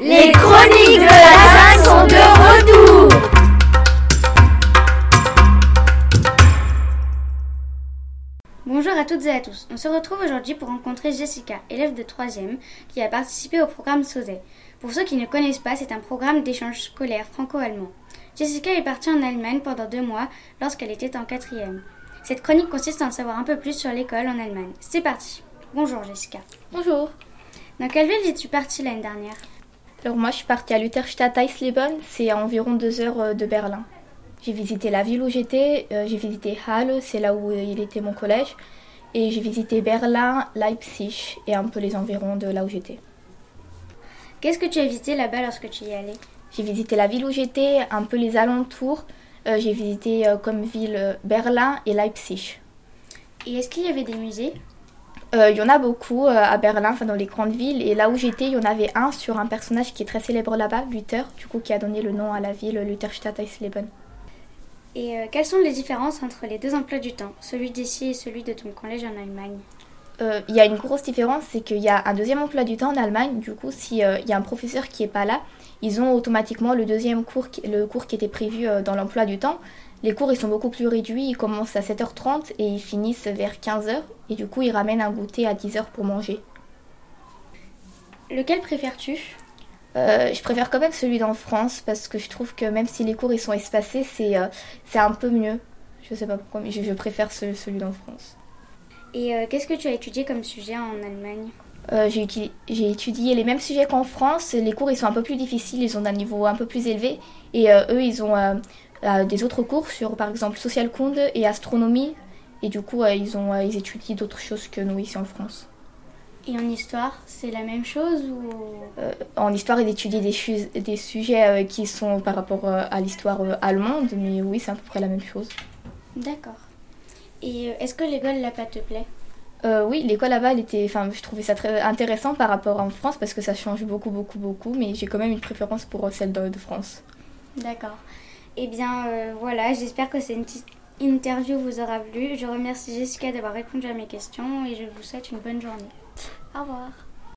Les chroniques de la jungle sont de retour Bonjour à toutes et à tous. On se retrouve aujourd'hui pour rencontrer Jessica, élève de 3e, qui a participé au programme SOSE. Pour ceux qui ne connaissent pas, c'est un programme d'échange scolaire franco-allemand. Jessica est partie en Allemagne pendant deux mois lorsqu'elle était en quatrième. Cette chronique consiste à en savoir un peu plus sur l'école en Allemagne. C'est parti. Bonjour Jessica. Bonjour. Dans quelle ville es-tu partie l'année dernière? Alors moi je suis partie à Lutherstadt Eisleben, c'est à environ deux heures euh, de Berlin. J'ai visité la ville où j'étais, euh, j'ai visité Halle, c'est là où il était mon collège, et j'ai visité Berlin, Leipzig et un peu les environs de là où j'étais. Qu'est-ce que tu as visité là-bas lorsque tu y es allée? J'ai visité la ville où j'étais, un peu les alentours, euh, j'ai visité euh, comme ville euh, Berlin et Leipzig. Et est-ce qu'il y avait des musées? Euh, Il y en a beaucoup euh, à Berlin, enfin dans les grandes villes, et là où j'étais, il y en avait un sur un personnage qui est très célèbre là-bas, Luther, du coup qui a donné le nom à la ville, Lutherstadt Eisleben. Et euh, quelles sont les différences entre les deux emplois du temps, celui d'ici et celui de ton collège en Allemagne? Euh, Il y a une grosse différence, c'est qu'il y a un deuxième emploi du temps en Allemagne. Du coup, s'il y a un professeur qui est pas là, ils ont automatiquement le deuxième cours, qui- le cours qui était prévu euh, dans l'emploi du temps. Les cours, ils sont beaucoup plus réduits. Ils commencent à 7h30 et ils finissent vers 15h. Et du coup, ils ramènent un goûter à 10h pour manger. Lequel préfères-tu? Euh, je préfère quand même celui d'en France parce que je trouve que même si les cours ils sont espacés, c'est euh, un peu mieux. Je sais pas pourquoi, mais je, je préfère ce- celui d'en France. Et euh, qu'est-ce que tu as étudié comme sujet en Allemagne? Euh, j'ai étudié les mêmes sujets qu'en France. Les cours, ils sont un peu plus difficiles, ils ont un niveau un peu plus élevé. Et euh, eux, ils ont euh, des autres cours sur, par exemple, social kunde et astronomie. Et du coup, ils, ont, ils étudient d'autres choses que nous ici en France. Et en histoire, c'est la même chose ou? En histoire, ils étudient des, des sujets qui sont par rapport à l'histoire allemande. Mais oui, c'est à peu près la même chose. D'accord. Et est-ce que l'école là-bas te plaît? Euh, oui, l'école là-bas, était, enfin, je trouvais ça très intéressant par rapport en France parce que ça change beaucoup, beaucoup, beaucoup. Mais j'ai quand même une préférence pour celle de- de France. D'accord. Eh bien euh, voilà, j'espère que cette petite interview vous aura plu. Je remercie Jessica d'avoir répondu à mes questions et je vous souhaite une bonne journée. Au revoir.